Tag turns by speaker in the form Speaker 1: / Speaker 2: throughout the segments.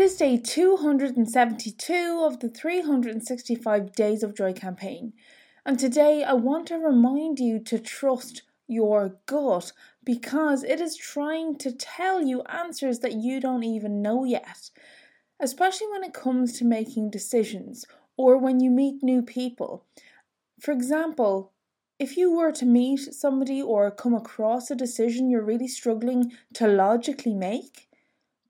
Speaker 1: is day 272 of the 365 Days of Joy campaign, and today I want to remind you to trust your gut because it is trying to tell you answers that you don't even know yet, especially when it comes to making decisions or when you meet new people. For example, if you were to meet somebody or come across a decision you're really struggling to logically make,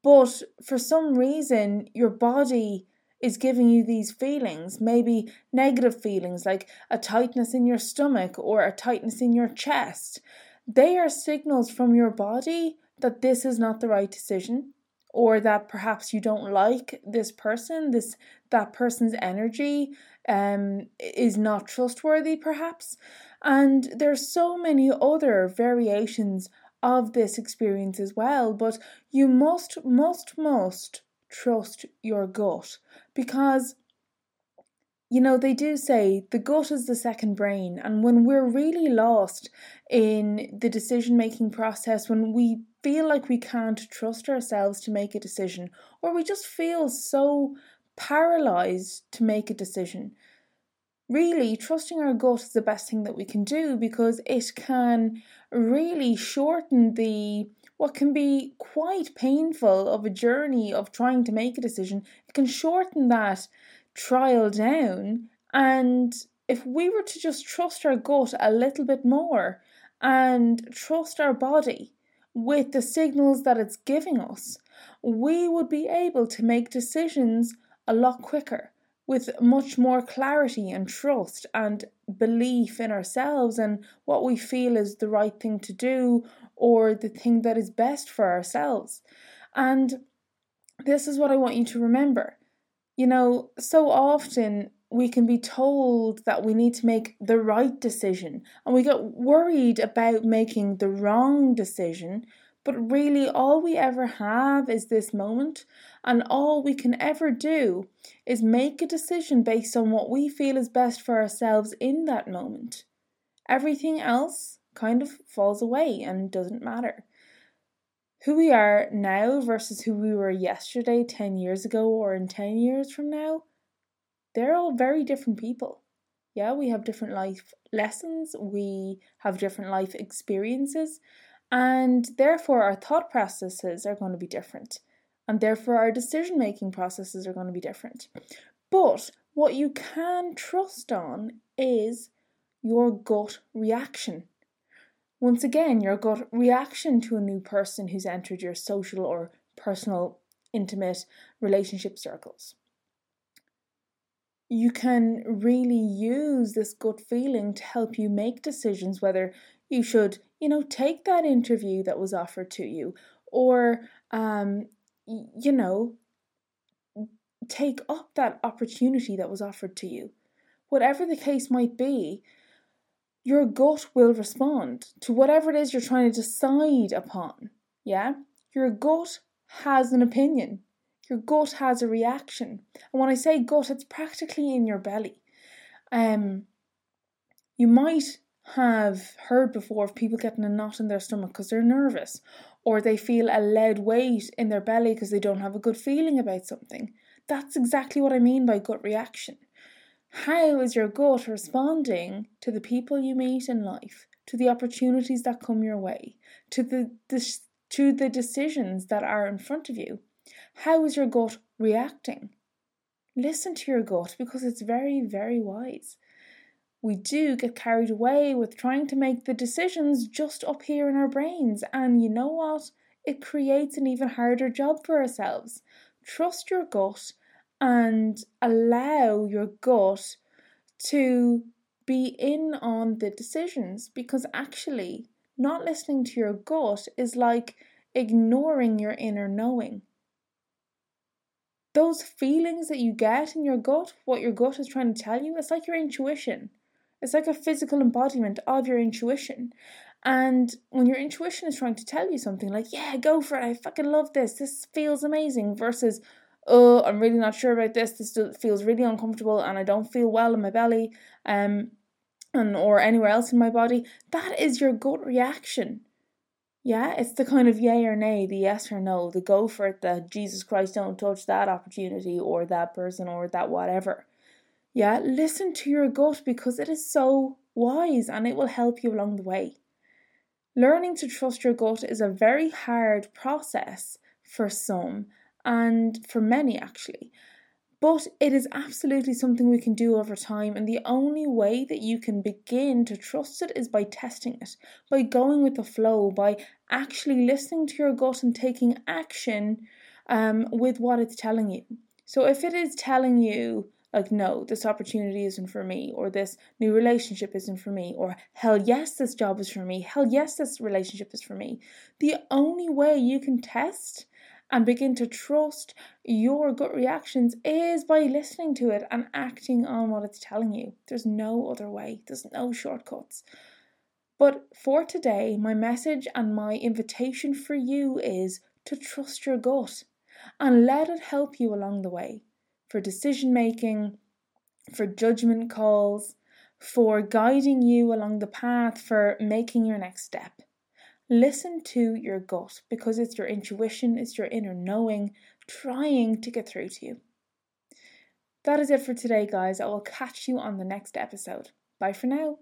Speaker 1: but for some reason your body is giving you these feelings, maybe negative feelings like a tightness in your stomach or a tightness in your chest, they are signals from your body that this is not the right decision or that perhaps you don't like this person this that person's energy um is not trustworthy perhaps. And there's so many other variations of this experience as well but you must must must trust your gut because you know, they do say the gut is the second brain, and when we're really lost in the decision making process, when we feel like we can't trust ourselves to make a decision, or we just feel so paralyzed to make a decision, really trusting our gut is the best thing that we can do because it can really shorten the what can be quite painful of a journey of trying to make a decision. It can shorten that trial down. And if we were to just trust our gut a little bit more and trust our body with the signals that it's giving us, we would be able to make decisions a lot quicker with much more clarity and trust and belief in ourselves and what we feel is the right thing to do or the thing that is best for ourselves. And this is what I want you to remember you know, so often we can be told that we need to make the right decision and we get worried about making the wrong decision. But really, all we ever have is this moment, and all we can ever do is make a decision based on what we feel is best for ourselves in that moment. Everything else kind of falls away and doesn't matter who we are now versus who we were yesterday, 10 years ago, or in 10 years from now, they're all very different people. Yeah, we have different life lessons, we have different life experiences, and therefore our thought processes are going to be different, and therefore our decision making processes are going to be different. But what you can trust on is your gut reaction. Once again, your gut reaction to a new person who's entered your social or personal, intimate relationship circles. You can really use this gut feeling to help you make decisions whether you should, you know, take that interview that was offered to you or, um, you know, take up that opportunity that was offered to you. Whatever the case might be, your gut will respond to whatever it is you're trying to decide upon. Yeah? Your gut has an opinion. Your gut has a reaction. And when I say gut, it's practically in your belly. Um, you might have heard before of people getting a knot in their stomach because they're nervous, or they feel a lead weight in their belly because they don't have a good feeling about something. That's exactly what I mean by gut reaction. How is your gut responding to the people you meet in life, to the opportunities that come your way, to the, the to the decisions that are in front of you? How is your gut reacting? Listen to your gut because it's very, very wise. We do get carried away with trying to make the decisions just up here in our brains, and you know what? It creates an even harder job for ourselves. Trust your gut and allow your gut to be in on the decisions because actually not listening to your gut is like ignoring your inner knowing. Those feelings that you get in your gut, what your gut is trying to tell you, it's like your intuition. It's like a physical embodiment of your intuition. And when your intuition is trying to tell you something like, yeah, go for it, I fucking love this, this feels amazing, versus, oh, I'm really not sure about this. This feels really uncomfortable and I don't feel well in my belly um, and or anywhere else in my body. That is your gut reaction. Yeah, it's the kind of yay or nay, the yes or no, the go for it, the Jesus Christ don't touch that opportunity or that person or that whatever. Yeah, listen to your gut because it is so wise and it will help you along the way. Learning to trust your gut is a very hard process for some and for many actually. But it is absolutely something we can do over time, and the only way that you can begin to trust it is by testing it, by going with the flow, by actually listening to your gut and taking action um, with what it's telling you. So if it is telling you, like, no, this opportunity isn't for me, or this new relationship isn't for me, or hell yes, this job is for me, hell yes, this relationship is for me, the only way you can test and begin to trust your gut reactions is by listening to it and acting on what it's telling you. There's no other way, there's no shortcuts. But for today, my message and my invitation for you is to trust your gut and let it help you along the way for decision making, for judgment calls, for guiding you along the path, for making your next step. Listen to your gut because it's your intuition, it's your inner knowing trying to get through to you. That is it for today, guys. I will catch you on the next episode. Bye for now.